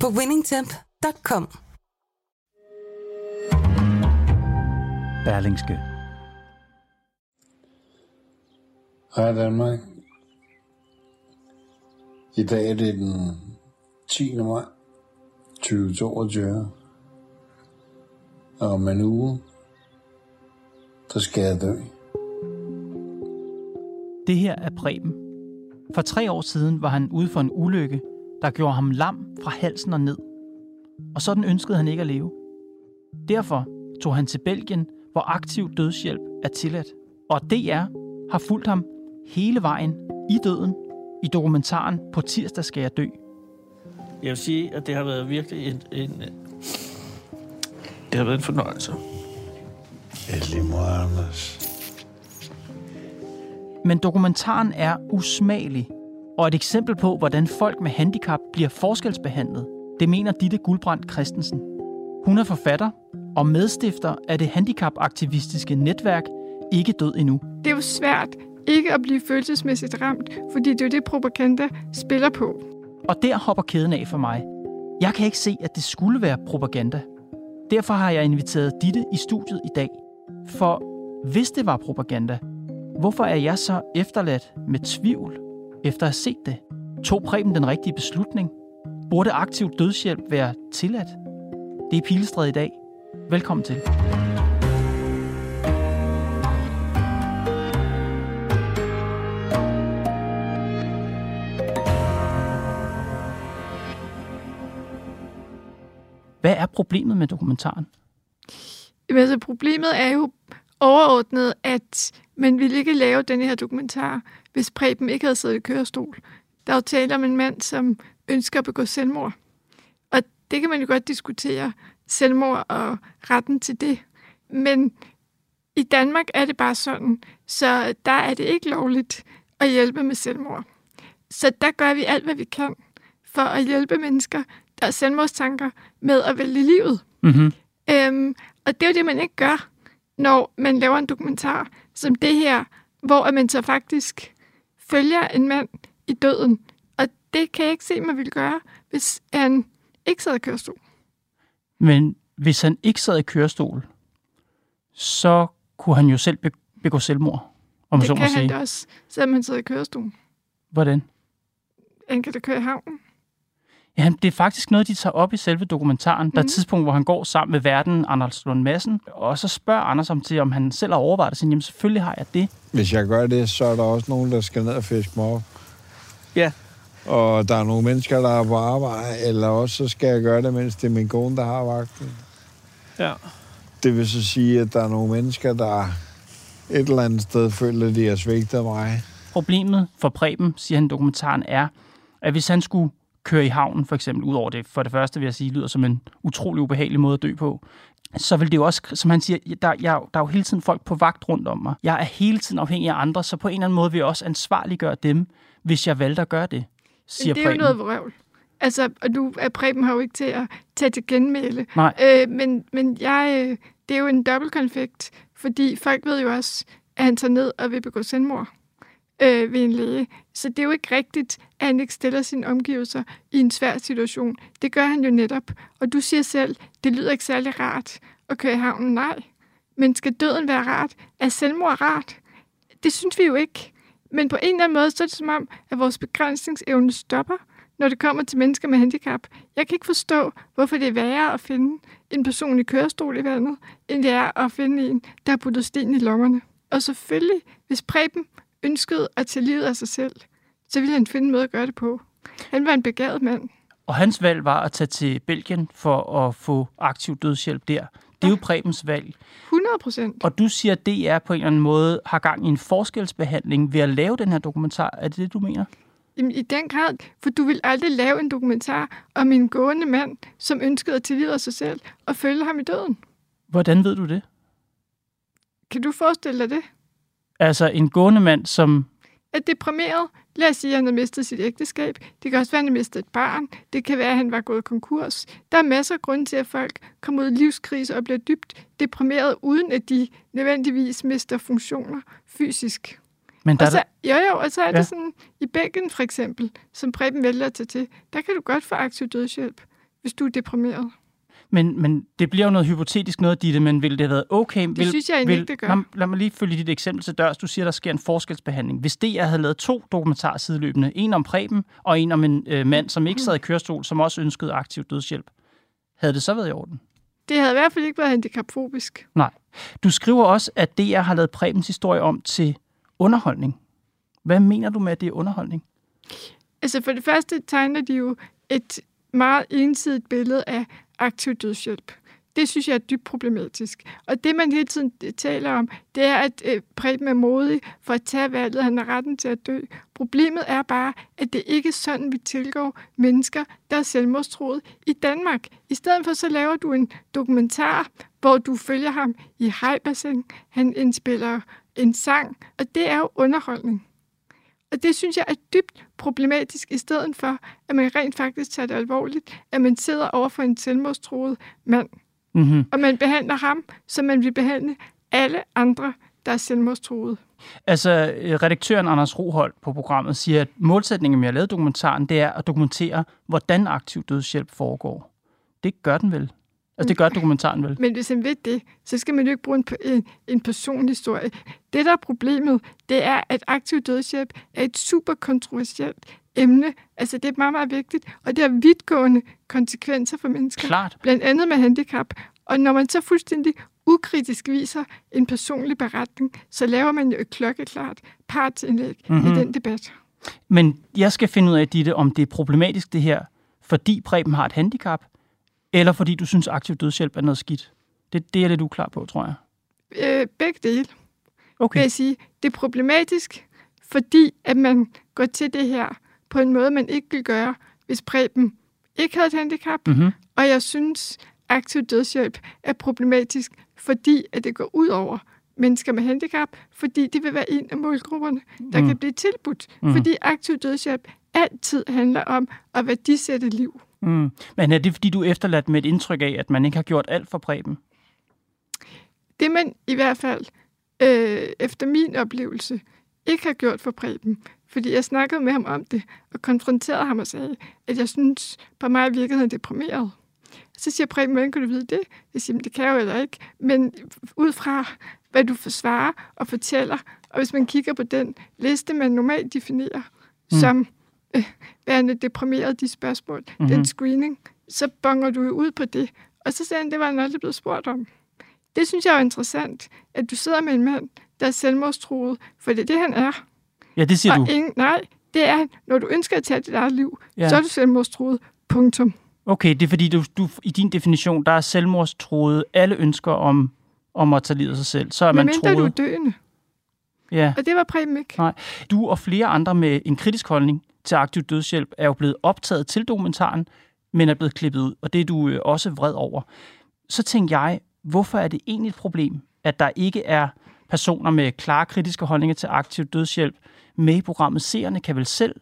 på winningtemp.com. Berlingske. Hej Danmark. I dag er det den 10. maj 2022. Og om en uge, der skal jeg dø. Det her er Preben. For tre år siden var han ude for en ulykke, der gjorde ham lam fra halsen og ned. Og sådan ønskede han ikke at leve. Derfor tog han til Belgien, hvor aktiv dødshjælp er tilladt. Og DR har fulgt ham hele vejen i døden i dokumentaren På tirsdag skal jeg dø. Jeg vil sige, at det har været virkelig en, en det har været en fornøjelse. Anders. Men dokumentaren er usmagelig, og et eksempel på, hvordan folk med handicap bliver forskelsbehandlet. Det mener Ditte Guldbrand Christensen. Hun er forfatter og medstifter af det handicapaktivistiske netværk Ikke Død Endnu. Det er jo svært ikke at blive følelsesmæssigt ramt, fordi det er jo det, propaganda spiller på. Og der hopper kæden af for mig. Jeg kan ikke se, at det skulle være propaganda. Derfor har jeg inviteret Ditte i studiet i dag. For hvis det var propaganda, hvorfor er jeg så efterladt med tvivl efter at have set det? Tog Preben den rigtige beslutning? Burde aktiv dødshjælp være tilladt? Det er Pilestræde i dag. Velkommen til. Hvad er problemet med dokumentaren? Jamen, altså, problemet er jo overordnet, at man ville ikke lave den her dokumentar, hvis Preben ikke havde siddet i kørestol. Der er jo tale om en mand, som ønsker at begå selvmord. Og det kan man jo godt diskutere, selvmord og retten til det. Men i Danmark er det bare sådan, så der er det ikke lovligt at hjælpe med selvmord. Så der gør vi alt, hvad vi kan for at hjælpe mennesker, der har selvmordstanker, med at vælge livet. Mm-hmm. Øhm, og det er jo det, man ikke gør, når man laver en dokumentar som det her, hvor man så faktisk følger en mand i døden. Og det kan jeg ikke se, man ville gøre, hvis han ikke sad i kørestol. Men hvis han ikke sad i kørestol, så kunne han jo selv be- begå selvmord, om det så kan han sige. da også, selvom han sidder i kørestol. Hvordan? Han kan da køre i havnen. Ja, det er faktisk noget, de tager op i selve dokumentaren. Der er et Mhm. tidspunkt, hvor han går sammen med verden, Anders Lund Madsen, og så spørger Anders om til, om han selv har overvejet det. Så, jamen, selvfølgelig har jeg det. Hvis jeg gør det, så er der også nogen, der skal ned og fiske mig op. Ja. Og der er nogle mennesker, der er på arbejde, eller også så skal jeg gøre det, mens det er min kone, der har vagten. Ja. Det vil så sige, at der er nogle mennesker, der et eller andet sted føler, at de har svigtet mig. Problemet for Preben, siger han i dokumentaren, er, at hvis han skulle køre i havnen, for eksempel, ud over det, for det første vil jeg sige, lyder som en utrolig ubehagelig måde at dø på, så vil det jo også, som han siger, der, jeg, der er jo hele tiden folk på vagt rundt om mig. Jeg er hele tiden afhængig af andre, så på en eller anden måde vil jeg også ansvarliggøre dem, hvis jeg valgte at gøre det, siger det er Preben. jo noget vrøvl. Altså, og nu er Preben har jo ikke til at tage til genmæle. Nej. Øh, men, men jeg, øh, det er jo en dobbeltkonflikt, fordi folk ved jo også, at han tager ned og vil begå selvmord øh, ved en læge. Så det er jo ikke rigtigt, at han ikke stiller sine omgivelser i en svær situation. Det gør han jo netop. Og du siger selv, det lyder ikke særlig rart at køre i havnen. Nej. Men skal døden være rart? Er selvmord rart? Det synes vi jo ikke. Men på en eller anden måde, så er det som om, at vores begrænsningsevne stopper, når det kommer til mennesker med handicap. Jeg kan ikke forstå, hvorfor det er værre at finde en person i kørestol i vandet, end det er at finde en, der har puttet sten i lommerne. Og selvfølgelig, hvis Preben ønskede at tage livet af sig selv, så ville han finde en måde at gøre det på. Han var en begavet mand. Og hans valg var at tage til Belgien for at få aktiv dødshjælp der. Det er jo Prebens valg. 100 procent. Og du siger, at DR på en eller anden måde har gang i en forskelsbehandling ved at lave den her dokumentar. Er det det, du mener? Jamen, I den grad, for du vil aldrig lave en dokumentar om en gående mand, som ønskede at tilgive sig selv og følge ham i døden. Hvordan ved du det? Kan du forestille dig det? Altså en gående mand, som... Er deprimeret. Lad os sige, at han har mistet sit ægteskab. Det kan også være, at han har mistet et barn. Det kan være, at han var gået konkurs. Der er masser af grunde til, at folk kommer ud i livskrise og bliver dybt deprimeret, uden at de nødvendigvis mister funktioner fysisk. Men der Og så, jo, jo, og så er Ja. det sådan, i Belgien for eksempel, som Preben vælger at tage til, der kan du godt få aktiv dødshjælp, hvis du er deprimeret. Men, men det bliver jo noget hypotetisk noget, Ditte, men ville det have været okay? Det vil, synes jeg egentlig ikke, det gør. Lad, lad mig lige følge dit eksempel til dørs. Du siger, der sker en forskelsbehandling. Hvis DR havde lavet to dokumentarer sideløbende, en om Preben og en om en øh, mand, som ikke sad i kørestol, som også ønskede aktiv dødshjælp, havde det så været i orden? Det havde i hvert fald ikke været handicapfobisk. Nej. Du skriver også, at DR har lavet Prebens historie om til underholdning. Hvad mener du med, at det er underholdning? Altså for det første tegner de jo et meget ensidigt billede af aktiv dødshjælp. Det synes jeg er dybt problematisk. Og det, man hele tiden øh, taler om, det er, at øh, Preben er modig for at tage valget. Han har retten til at dø. Problemet er bare, at det ikke er sådan, vi tilgår mennesker, der er selvmordstroet i Danmark. I stedet for, så laver du en dokumentar, hvor du følger ham i hejbassin. Han indspiller en sang, og det er jo underholdning. Og det synes jeg er dybt problematisk, i stedet for, at man rent faktisk tager det alvorligt, at man sidder over for en selvmordstroet mand, Mm-hmm. og man behandler ham, som man vil behandle alle andre, der er selvmordstroet. Altså, øh, redaktøren Anders Roholt på programmet siger, at målsætningen med at lave dokumentaren, det er at dokumentere, hvordan aktiv dødshjælp foregår. Det gør den vel? Altså, det gør dokumentaren vel? Men hvis han ved det, så skal man jo ikke bruge en, en, en personhistorie. Det, der er problemet, det er, at aktiv dødshjælp er et super kontroversielt emne. Altså, det er meget, meget vigtigt, og det har vidtgående konsekvenser for mennesker. Klart. blandt andet med handicap. Og når man så fuldstændig ukritisk viser en personlig beretning, så laver man jo et klokkeklart partsindlæg Mhm. mm-hmm. i den debat. Men jeg skal finde ud af, Ditte, om det er problematisk det her, fordi Preben har et handicap, eller fordi du synes, aktiv dødshjælp er noget skidt. Det, det er lidt uklar på, tror jeg. Øh, begge dele, vil Okay. jeg sige. Det er problematisk, fordi at man går til det her på en måde, man ikke ville gøre, hvis Preben ikke havde et handicap. Mm-hmm. Og jeg synes, aktiv dødshjælp er problematisk, fordi at det går ud over mennesker med handicap, fordi de vil være en af målgrupperne, der Mm. kan blive tilbudt. Mm. Fordi aktiv dødshjælp altid handler om at værdisætte liv. Mm. Men er det, fordi du er efterladt med et indtryk af, at man ikke har gjort alt for Preben? Det man i hvert fald, øh, efter min oplevelse, ikke har gjort for Preben, fordi jeg snakkede med ham om det, og konfronterede ham og sagde, at jeg synes, på mig virkede han deprimeret. Så siger Preben, hvordan kan du vide det? Jeg siger, "Men det kan jeg jo heller ikke. Men ud fra, hvad du forsvarer og fortæller, og hvis man kigger på den liste, man normalt definerer mm. som øh, værende deprimeret, de spørgsmål, Mhm. mm-hmm. den screening, så bonger du jo ud på det. Og så sagde han, det var han aldrig blevet spurgt om. Det synes jeg er interessant, at du sidder med en mand, der er selvmordstruet, for det er det, han er. Ja, det siger og du. ingen, nej, det er, når du ønsker at tage dit eget liv, Ja. så er du selvmordstruet. Punktum. Okay, det er fordi, du, du, i din definition, der er selvmordstroet alle ønsker om, om at tage livet af sig selv. Så er Men man mindre du er troet. døende. Ja. Og det var Preben ikke. Nej. Du og flere andre med en kritisk holdning til aktiv dødshjælp er jo blevet optaget til dokumentaren, men er blevet klippet ud, og det er du øh, også vred over. Så tænkte jeg, hvorfor er det egentlig et problem, at der ikke er personer med klare kritiske holdninger til aktiv dødshjælp med i programmet? Seerne kan vel selv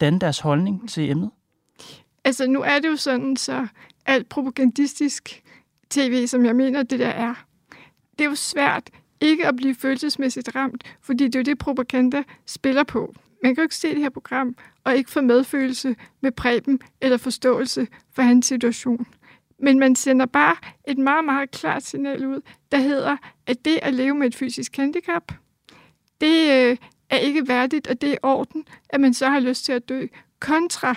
danne deres holdning til emnet? Altså, nu er det jo sådan, så alt propagandistisk tv, som jeg mener, det der er, det er jo svært ikke at blive følelsesmæssigt ramt, fordi det er jo det, propaganda spiller på. Man kan jo ikke se det her program og ikke få medfølelse med Preben eller forståelse for hans situation. Men man sender bare et meget, meget klart signal ud, der hedder, at det at leve med et fysisk handicap, det øh, er ikke værdigt, og det er orden, at man så har lyst til at dø, kontra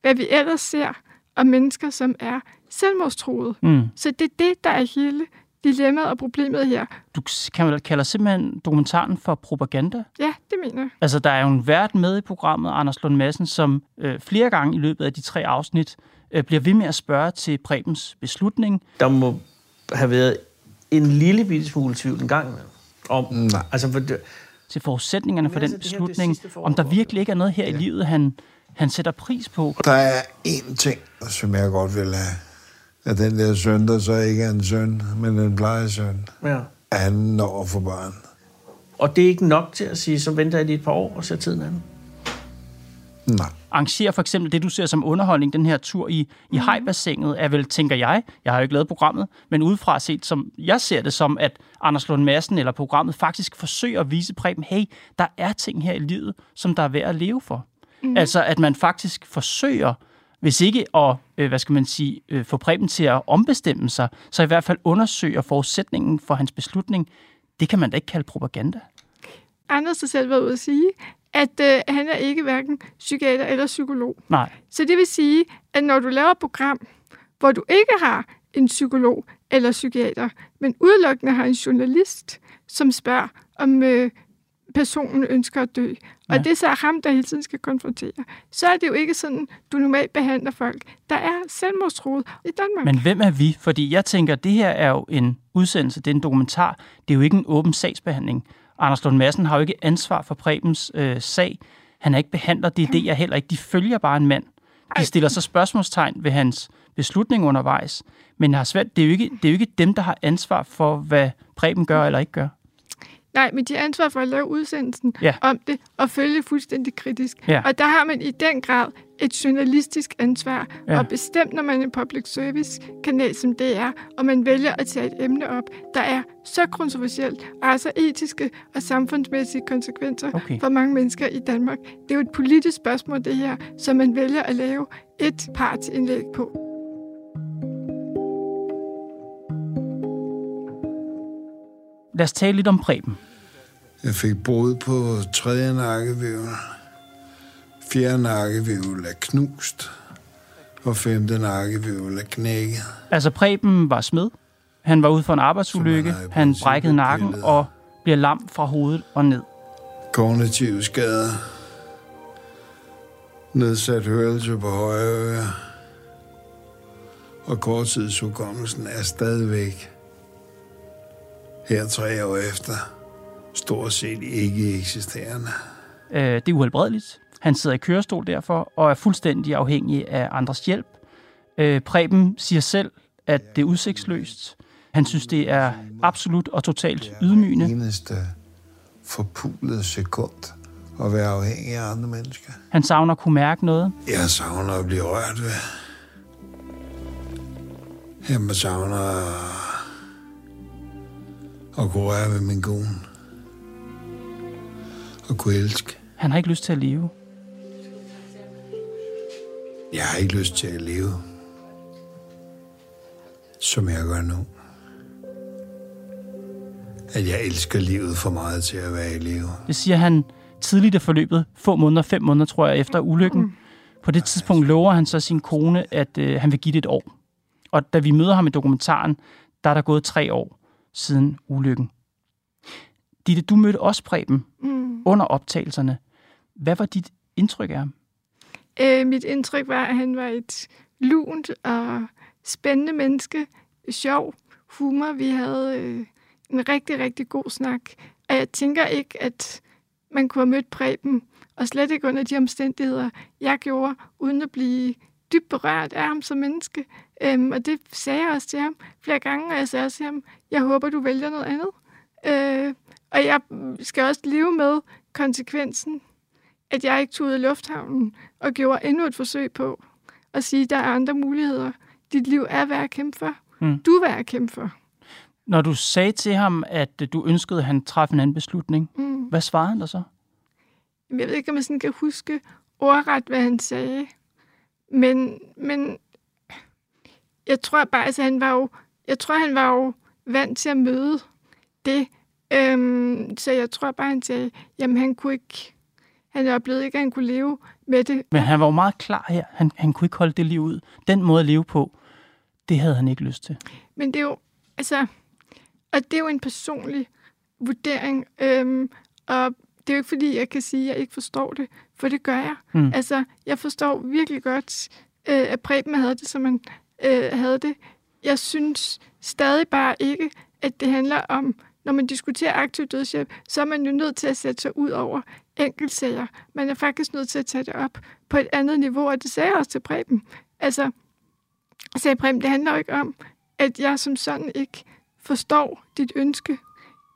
hvad vi ellers ser om mennesker, som er selvmordstruede. Mm. Så det er det, der er hele dilemmaet og problemet her. Du kan vel kalde simpelthen dokumentaren for propaganda? Ja, det mener jeg. Altså, der er jo en vært med i programmet, Anders Lund Madsen, som øh, flere gange i løbet af de tre afsnit øh, bliver ved med at spørge til Prebens beslutning. Der må have været en lille bitte smule tvivl en gang imellem. Om, Nej. Altså, for det, til forudsætningserne for Men den altså, det her, det beslutning, om der virkelig ikke er noget her i livet, han, han sætter pris på. Der er én ting, som jeg godt vil have. At den der søn, der så ikke er en søn, men en plejesøn, Ja. han når få barn. Og det er ikke nok til at sige, så venter jeg lige et par år og ser tiden an. Nej. Arrangerer for eksempel det, du ser som underholdning, den her tur i, i hajbassinet, er vel, tænker jeg, jeg har jo ikke lavet programmet, men udefra set, som jeg ser det som, at Anders Lund Madsen eller programmet faktisk forsøger at vise Preben, hey, der er ting her i livet, som der er værd at leve for. Mm. Altså, at man faktisk forsøger, hvis ikke at, øh, hvad skal man sige, øh, få Preben til at ombestemme sig, så i hvert fald undersøger forudsætningen for hans beslutning. Det kan man da ikke kalde propaganda. Anders har selv været ude at sige, at øh, han er ikke hverken psykiater eller psykolog. Nej. Så det vil sige, at når du laver et program, hvor du ikke har en psykolog eller psykiater, men udelukkende har en journalist, som spørger, om øh, personen ønsker at dø, og Ja. det er så ham, der hele tiden skal konfrontere, så er det jo ikke sådan, du normalt behandler folk. Der er selvmordstroet i Danmark. Men hvem er vi? Fordi jeg tænker, det her er jo en udsendelse, det er en dokumentar. Det er jo ikke en åben sagsbehandling. Anders Lund Madsen har jo ikke ansvar for Prebens øh, sag. Han er ikke behandler, det er det, jeg heller ikke. De følger bare en mand. De stiller så spørgsmålstegn ved hans beslutning undervejs. Men har svært, det, er jo ikke, det er jo ikke dem, der har ansvar for, hvad Preben gør eller ikke gør. Nej, men de har ansvar for at lave udsendelsen Ja. om det og følge fuldstændig kritisk. Ja. Og der har man i den grad et journalistisk ansvar, Ja. og bestemt når man er en public service kanal som det er, og man vælger at tage et emne op, der er så kontroversielt, og har så etiske og samfundsmæssige konsekvenser Okay. for mange mennesker i Danmark. Det er jo et politisk spørgsmål, det her, som man vælger at lave et partsindlæg på. Lad os tale lidt om Preben. Jeg fik brud på tredje nakkevævel. Fjerde nakkevævel er knust. Og femte nakkevævel er knækket. Altså Preben var smed. Han var ude for en arbejdsulykke. Han brækkede nakken pillet. og bliver lam fra hovedet og ned. Kognitive skader. Nedsat hørelse på højre øre. Og korttidshukommelsen er stadigvæk her tre år efter stort set ikke eksisterende. Øh, det er uhelbredeligt. Han sidder i kørestol derfor, og er fuldstændig afhængig af andres hjælp. Øh, Preben siger selv, at det er udsigtsløst. Han synes, det er absolut og totalt ydmygende. eneste forpulede sekund at være afhængig af andre mennesker. Han savner at kunne mærke noget. Jeg savner at blive rørt ved. Jeg savner at kunne røre ved min kone. Og kunne elske. Han har ikke lyst til at leve. Jeg har ikke lyst til at leve, som jeg gør nu. At jeg elsker livet for meget til at være i live. Det siger han tidligt i forløbet, få måneder, fem måneder tror jeg, efter ulykken. På det tidspunkt lover han så sin kone, at øh, han vil give det et år. Og da vi møder ham i dokumentaren, der er der gået tre år siden ulykken. Ditte, du mødte også Preben Mm. under optagelserne. Hvad var dit indtryk af ham? Øh, mit indtryk var, at han var et lunt og spændende menneske. Sjov humor. Vi havde øh, en rigtig, rigtig god snak. Og jeg tænker ikke, at man kunne have mødt Preben, og slet ikke under de omstændigheder, jeg gjorde, uden at blive dybt berørt af ham som menneske. Øhm, og det sagde jeg også til ham flere gange, og jeg sagde også til ham, jeg håber, du vælger noget andet. Øh, og jeg skal også leve med konsekvensen at jeg ikke tog ud af lufthavnen og gjorde endnu et forsøg på at sige, der er andre muligheder. Dit liv er værd at kæmpe for. Mm. Du er værd at kæmpe for. Når du sagde til ham, at du ønskede, at han træffede en anden beslutning, Mm. hvad svarede han der så? Jeg ved ikke, om jeg sådan kan huske ordret, hvad han sagde. Men, men jeg tror bare, altså han var jo, jeg tror, han var jo vant til at møde det. Øhm, så jeg tror bare, han sagde, jamen han kunne ikke, han oplevede ikke, at han kunne leve med det. Men han var jo meget klar her. Han, han kunne ikke holde det liv ud. Den måde at leve på, det havde han ikke lyst til. Men det er jo, altså, og det er jo en personlig vurdering, øhm, og det er jo ikke fordi, jeg kan sige, at jeg ikke forstår det, for det gør jeg. Mm. Altså, jeg forstår virkelig godt, øh, at Preben havde det, som han øh, havde det. Jeg synes stadig bare ikke, at det handler om når man diskuterer aktiv dødshjælp, så er man jo nødt til at sætte sig ud over enkeltsager. Man er faktisk nødt til at tage det op på et andet niveau, og det sagde jeg også til Preben. Altså, sagde Preben, det handler jo ikke om, at jeg som sådan ikke forstår dit ønske.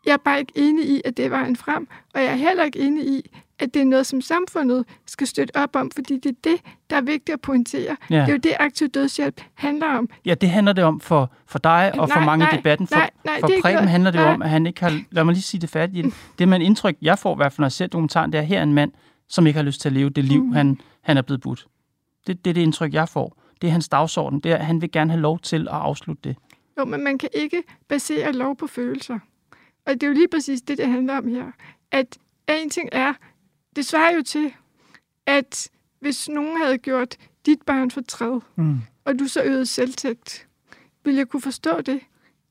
Jeg er bare ikke enig i, at det var en frem, og jeg er heller ikke enig i, at det er noget, som samfundet skal støtte op om, fordi det er det, der er vigtigt at pointere. Ja. Det er jo det, aktiv dødshjælp handler om. Ja, det handler det om for, for dig og for Nej, mange nej, i debatten. For, nej, nej, for er Preben noget- handler det jo nej. om, at han ikke har... Lad mig lige sige det færdigt. det. Man indtryk, jeg får i hvert fald, når jeg ser dokumentaren, det er, her er en mand, som ikke har lyst til at leve det liv, Mm. han, han er blevet budt. Det, det er det indtryk, jeg får. Det er hans dagsorden. Det er, at han vil gerne have lov til at afslutte det. Jo, men man kan ikke basere lov på følelser. Og det er jo lige præcis det, det handler om her. At en ting er, det svarer jo til, at hvis nogen havde gjort dit barn fortræd, Mm. og du så øvede selvtægt, ville jeg kunne forstå det?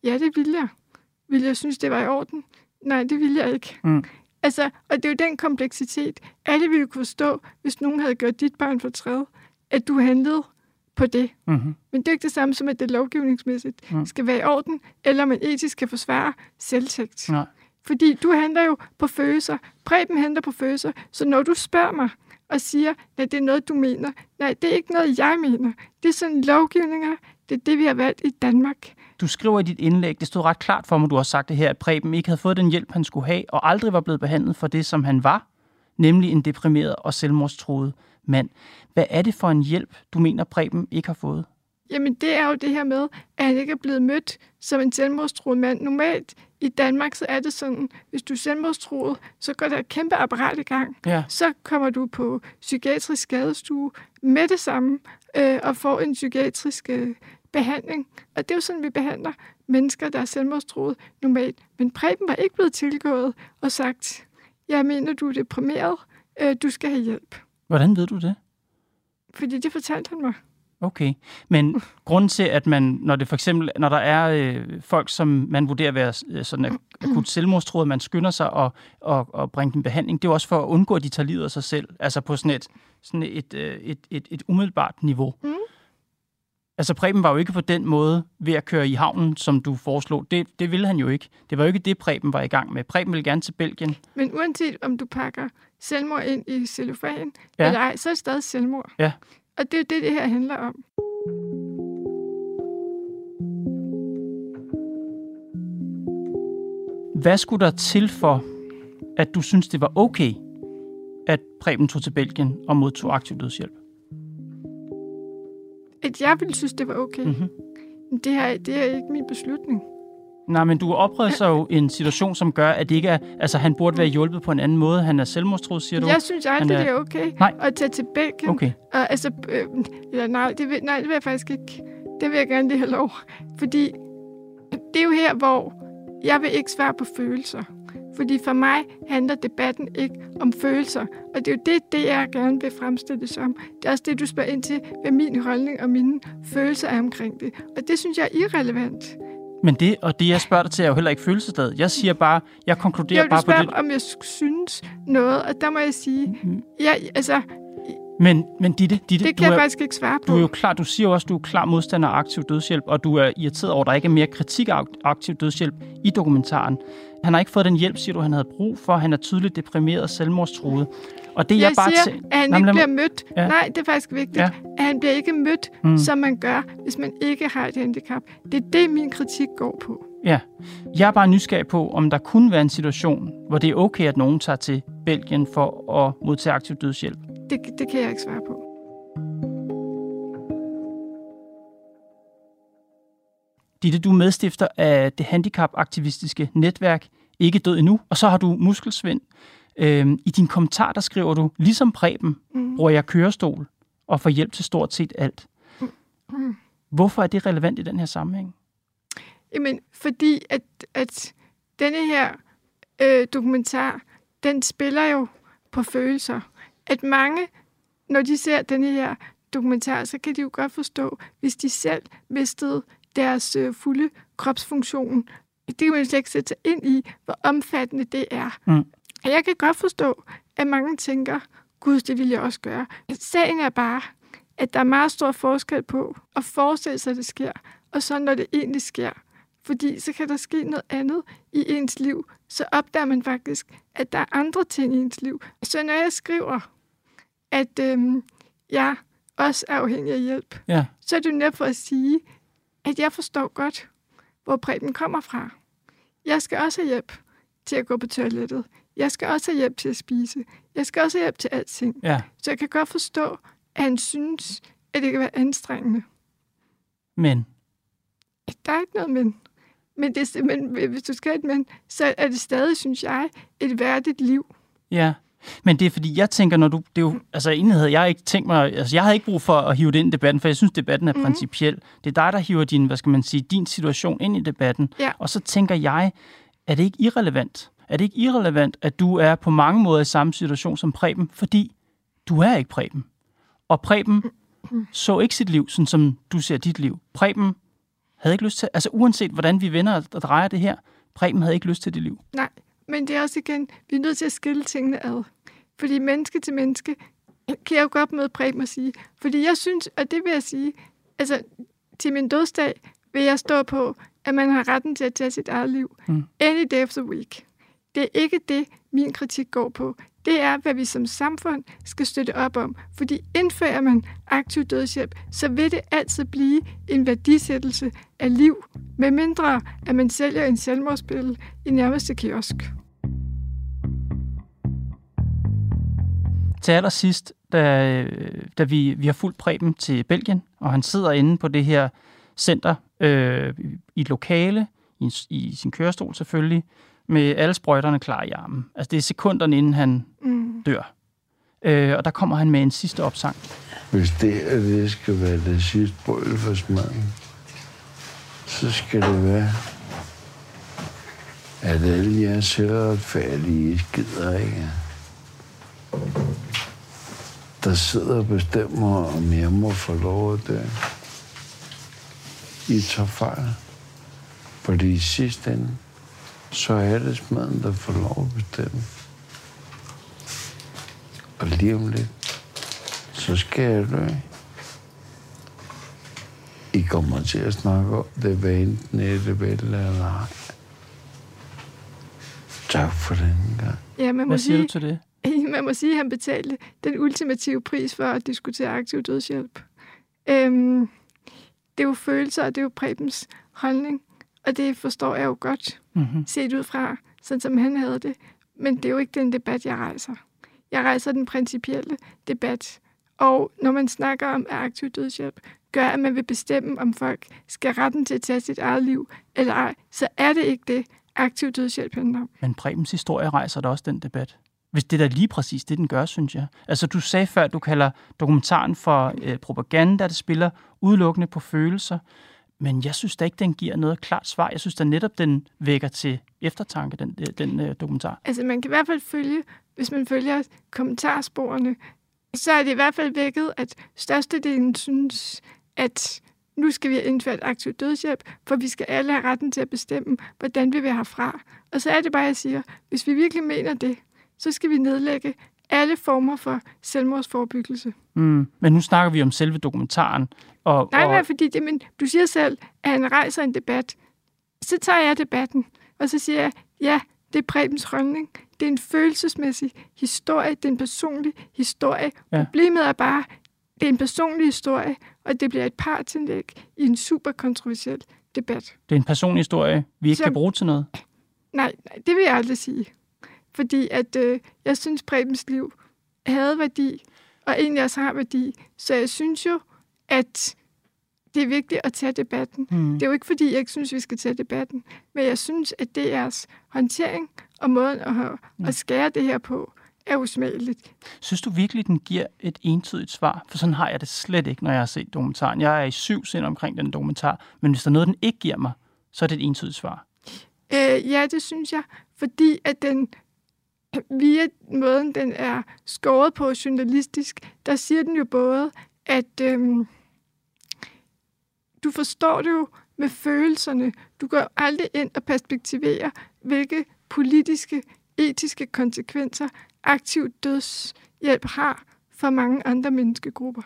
Ja, det ville jeg. Ville jeg synes, det var i orden? Nej, det ville jeg ikke. Mm. Altså, og det er jo den kompleksitet. Alle ville kunne forstå, hvis nogen havde gjort dit barn fortræd, at du handlede på det. Mm-hmm. Men det er ikke det samme som, at det lovgivningsmæssigt Mm. skal være i orden, eller man etisk kan forsvare selvtægt. Nej. Fordi du handler jo på følelser. Preben handler på følelser. Så når du spørger mig og siger, at det er noget, du mener, nej, det er ikke noget, jeg mener. Det er sådan lovgivninger. Det er det, vi har valgt i Danmark. Du skriver i dit indlæg, det stod ret klart for mig, du har sagt det her, at Preben ikke havde fået den hjælp, han skulle have, og aldrig var blevet behandlet for det, som han var, nemlig en deprimeret og selvmordstroet mand. Hvad er det for en hjælp, du mener, Preben ikke har fået? Jamen, det er jo det her med, at han ikke er blevet mødt som en selvmordstroet mand. Normalt i Danmark, så er det sådan, hvis du er selvmordstroet, så går der et kæmpe apparat i gang. Ja. så kommer du på psykiatrisk skadestue med det samme øh, og får en psykiatrisk øh, behandling. Og det er jo sådan, vi behandler mennesker, der er selvmordstroet normalt. Men Preben var ikke blevet tilgået og sagt, jeg mener, du er deprimeret, øh, du skal have hjælp. Hvordan ved du det? Fordi det fortalte han mig. Okay, men grunden til, at man, når det for eksempel, når der er øh, folk, som man vurderer at være øh, sådan ak- akut selvmordstroet, man skynder sig og, og, og bringe dem behandling, det er jo også for at undgå, at de tager livet af sig selv, altså på sådan et, sådan et, øh, et, et, et umiddelbart niveau. Mm. Altså Preben var jo ikke på den måde ved at køre i havnen, som du foreslog. Det, det ville han jo ikke. Det var jo ikke det, Preben var i gang med. Preben ville gerne til Belgien. Men uanset om du pakker selvmord ind i cellofan Ja. ja. eller ej, så er det stadig selvmord. Ja. Og det er jo det, det her handler om. Hvad skulle der til for, at du synes, det var okay, at Preben tog til Belgien og modtog aktiv dødshjælp? At jeg ville synes, det var okay. Mhm. Men Det, her, det er ikke min beslutning. Nej, men du opreder sig jo en situation, som gør, at det ikke er... Altså, han burde være hjulpet på en anden måde. Han er selvmordstroet, siger du? Jeg synes aldrig, er- det er okay Nej. at tage til Belgien. Okay. Og, altså, øh, eller, nej, det vil, nej, det vil jeg faktisk ikke. Det vil jeg gerne lige have lov. Fordi det er jo her, hvor jeg vil ikke svare på følelser. Fordi for mig handler debatten ikke om følelser. Og det er jo det, det jeg gerne vil fremstille det som. Det er også det, du spørger ind til, hvad min holdning og mine følelser er omkring det. Og det synes jeg er irrelevant. Men det, og det, jeg spørger dig til, er jo heller ikke følelsesladet. Jeg siger bare, jeg konkluderer Jeg vil bare på det. om jeg synes noget, og der må jeg sige, ja, altså, Men, men Ditte, Ditte det du, kan jeg er, faktisk ikke svare på. du er jo klar, du siger jo også, du er klar modstander af aktiv dødshjælp, og du er irriteret over, at der ikke er mere kritik af aktiv dødshjælp i dokumentaren. Han har ikke fået den hjælp, siger du, han havde brug for. Han er tydeligt deprimeret og selvmordstroet. Og det jeg, jeg jeg bare siger, tæ- at han Nå, men ikke bliver mødt. Ja. Nej, det er faktisk vigtigt. Ja. At han bliver ikke mødt, mm. som man gør, hvis man ikke har et handicap. Det er det, min kritik går på. Ja. Jeg er bare nysgerrig på, om der kunne være en situation, hvor det er okay, at nogen tager til Belgien for at modtage aktiv dødshjælp. Det, det kan jeg ikke svare på. Ditte, du er medstifter af det handicapaktivistiske netværk Ikke Død Endnu, og så har du muskelsvind. Øhm, I din kommentar, der skriver du, ligesom Preben, Mm. bruger jeg kørestol og får hjælp til stort set alt. Mm. Hvorfor er det relevant i den her sammenhæng? Jamen, fordi at, at denne her øh, dokumentar, den spiller jo på følelser. At mange, når de ser denne her dokumentar, så kan de jo godt forstå, hvis de selv mistede deres øh, fulde kropsfunktion. Det kan man slet ikke sætte sig ind i, hvor omfattende det er. Mm. Og jeg kan godt forstå, at mange tænker, gud, det vil jeg også gøre. Sagen er bare, at der er meget stor forskel på at forestille sig, at det sker, og så når det egentlig sker. Fordi så kan der ske noget andet i ens liv. Så opdager man faktisk, at der er andre ting i ens liv. Så når jeg skriver, at øhm, jeg også er afhængig af hjælp, Ja. så er det jo for at sige, at jeg forstår godt, hvor Preben kommer fra. Jeg skal også have hjælp til at gå på toilettet. Jeg skal også have hjælp til at spise. Jeg skal også have hjælp til alting. Ja. Så jeg kan godt forstå, at han synes, at det kan være anstrengende. Men, Der er ikke noget men. Men, det, men hvis du skal et men, så er det stadig, synes jeg, et værdigt liv. ja. Men det er fordi, jeg tænker, når du... Det er jo, altså egentlig havde jeg ikke tænkt mig... Altså jeg havde ikke brug for at hive det ind i debatten, for jeg synes, debatten er mm. principiel. Det er dig, der hiver din, hvad skal man sige, din situation ind i debatten. Ja. Og så tænker jeg, er det ikke irrelevant? Er det ikke irrelevant, at du er på mange måder i samme situation som Preben? Fordi du er ikke Preben. Og Preben så ikke sit liv, sådan som du ser dit liv. Preben havde ikke lyst til... Altså uanset hvordan vi vender og drejer det her, Preben havde ikke lyst til det liv. Nej, men det er også igen, vi er nødt til at skille tingene ad. Fordi menneske til menneske kan jeg jo godt møde Preben og sige. Fordi jeg synes, og det vil jeg sige, altså til min dødsdag vil jeg stå på, at man har retten til at tage sit eget liv. Mm. Any day of the week. Det er ikke det, min kritik går på. Det er, hvad vi som samfund skal støtte op om. Fordi indfører man aktiv dødshjælp, så vil det altid blive en værdisættelse af liv, med mindre at man sælger en selvmordspille i nærmeste kiosk. Til allersidst, da, da vi, vi har fulgt Preben til Belgien, og han sidder inde på det her center øh, i et lokale, i, i sin kørestol selvfølgelig, med alle sprøjterne klar i armen. Altså det er sekunderne, inden han Mm. dør. Øh, og der kommer han med en sidste opsang. Hvis det er det skal være det sidste brøl for smagen, så skal det være, at alle jer selvretfærdige skider ikke, der sidder og bestemmer, om jeg må få lov at dø. I tager fejl. Fordi i sidste ende, så er det smaden, der får lov at bestemme. Og lige om lidt, så skal jeg dø. I kommer til at snakke om det, hvad enten er det vel eller ej. Tak for den gang. Ja, man må, Hvad siger sige, du til det? man må sige, at han betalte den ultimative pris for at diskutere aktiv dødshjælp. Øhm, det er jo følelser, og det er jo Prebens holdning, og det forstår jeg jo godt, Mm-hmm. set ud fra, sådan som han havde det. Men det er jo ikke den debat, jeg rejser. Jeg rejser den principielle debat. Og når man snakker om aktiv dødshjælp, gør, at man vil bestemme, om folk skal retten til at tage sit eget liv eller ej, så er det ikke det, aktiv dødshjælp handler om. Men Prebens historie rejser da også den debat. Hvis det er da lige præcis det, den gør, synes jeg. Altså, du sagde før, at du kalder dokumentaren for øh, propaganda, der spiller udelukkende på følelser. Men jeg synes da ikke, den giver noget klart svar. Jeg synes da netop, den vækker til eftertanke, den, øh, den øh, dokumentar. Altså man kan i hvert fald følge, hvis man følger kommentarsporene, så er det i hvert fald vækket, at størstedelen synes, at nu skal vi have indført aktiv dødshjælp, for vi skal alle have retten til at bestemme, hvordan vi vil herfra. Og så er det bare, jeg siger, hvis vi virkelig mener det, så skal vi nedlægge alle former for selvmordsforebyggelse. Mm. Men nu snakker vi om selve dokumentaren. Og, Nej, og, nej, fordi det, men du siger selv, at han rejser en debat. Så tager jeg debatten, og så siger jeg, ja, det er Prebens holdning. Det er en følelsesmæssig historie, det er en personlig historie. Ja. Problemet er bare, det er en personlig historie, og det bliver et partsindlæg i en super kontroversiel debat. det er en personlig historie, vi ikke Som- kan bruge til noget. Nej, nej, det vil jeg aldrig sige. Fordi at øh, jeg synes, Prebens liv havde værdi, og egentlig også har værdi. Så jeg synes jo, at det er vigtigt at tage debatten. Mm. Det er jo ikke, fordi jeg ikke synes, vi skal tage debatten, men jeg synes, at DR's håndtering og måden at, at skære det her på, er usmageligt. Synes du virkelig, den giver et entydigt svar? For sådan har jeg det slet ikke, når jeg har set dokumentaren. Jeg er i syv sind omkring den dokumentar, men hvis der er noget, den ikke giver mig, så er det et entydigt svar. Øh, ja, det synes jeg, fordi at den via måden, den er skåret på journalistisk, der siger den jo både, at øhm, du forstår det jo med følelserne. Du går aldrig ind og perspektiverer, hvilke politiske, etiske konsekvenser aktiv dødshjælp har for mange andre menneskegrupper.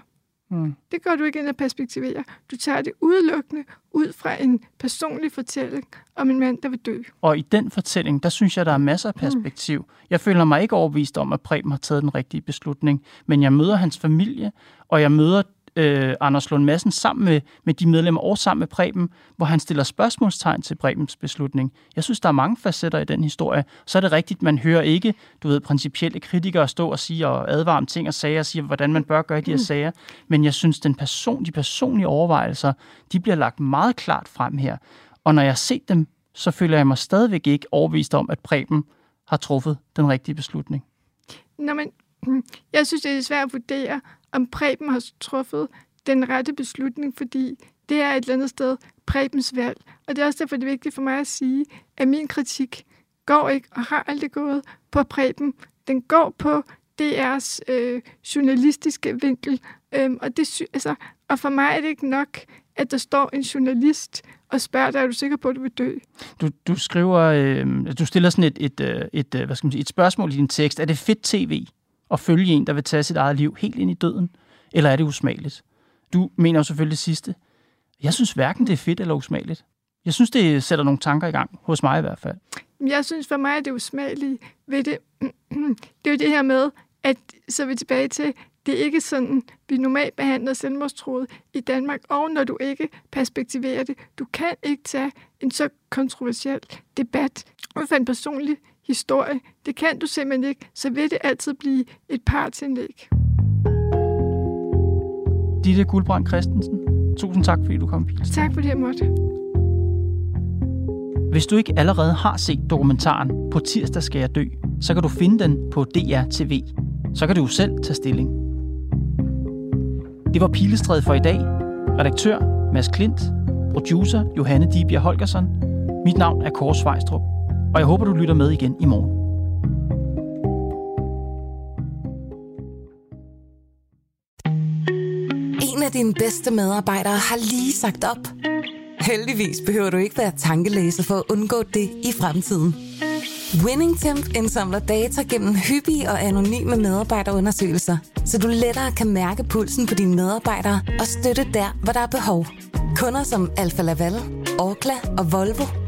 Mm. Det gør du ikke ind at perspektivere. Du tager det udelukkende ud fra en personlig fortælling om en mand, der vil dø. Og i den fortælling, der synes jeg, der er masser af perspektiv. Mm. Jeg føler mig ikke overbevist om, at Preben har taget den rigtige beslutning, men jeg møder hans familie, og jeg møder øh, Anders Lund Madsen sammen med, med de medlemmer og sammen med Preben, hvor han stiller spørgsmålstegn til Prebens beslutning. Jeg synes, der er mange facetter i den historie. Så er det rigtigt, man hører ikke, du ved, principielle kritikere stå og sige og advare om ting og sager og sige, hvordan man bør gøre de her mm. sager. Men jeg synes, den person, de personlige overvejelser, de bliver lagt meget klart frem her. Og når jeg har set dem, så føler jeg mig stadigvæk ikke overvist om, at Preben har truffet den rigtige beslutning. Nå, men jeg synes, det er svært at vurdere, om Preben har truffet den rette beslutning, fordi det er et eller andet sted Prebens valg. Og det er også derfor, det er vigtigt for mig at sige, at min kritik går ikke og har aldrig gået på Preben. Den går på DR's øh, journalistiske vinkel. Øhm, og, det, altså, og for mig er det ikke nok, at der står en journalist og spørger dig, er du sikker på, at du vil dø? Du, du skriver, øh, du stiller sådan et, et, øh, et, et, hvad skal man sige, et spørgsmål i din tekst. Er det fedt tv? At følge en, der vil tage sit eget liv helt ind i døden? Eller er det usmageligt? Du mener jo selvfølgelig det sidste. Jeg synes hverken det er fedt eller usmageligt. Jeg synes, det sætter nogle tanker i gang, hos mig i hvert fald. Jeg synes for mig, at det usmagelige ved det, det er jo det her med, at så er vi tilbage til, det er ikke sådan, vi normalt behandler selvmordstroet i Danmark, og når du ikke perspektiverer det. Du kan ikke tage en så kontroversiel debat ud fra en personlig historie. Det kan du simpelthen ikke, så vil det altid blive et partsindlæg. Ditte Guldbrand Christensen, tusind tak, fordi du kom. Tak fordi jeg måtte. Hvis du ikke allerede har set dokumentaren På tirsdag skal jeg dø, så kan du finde den på DR TV. Så kan du selv tage stilling. Det var Pilestræd for i dag. Redaktør Mads Klint. Producer Johanne Dibjerg Holgersen. Mit navn er Kåre Svejstrup og jeg håber, du lytter med igen i morgen. En af dine bedste medarbejdere har lige sagt op. Heldigvis behøver du ikke være tankelæser for at undgå det i fremtiden. WinningTemp indsamler data gennem hyppige og anonyme medarbejderundersøgelser, så du lettere kan mærke pulsen på dine medarbejdere og støtte der, hvor der er behov. Kunder som Alfa Laval, Orkla og Volvo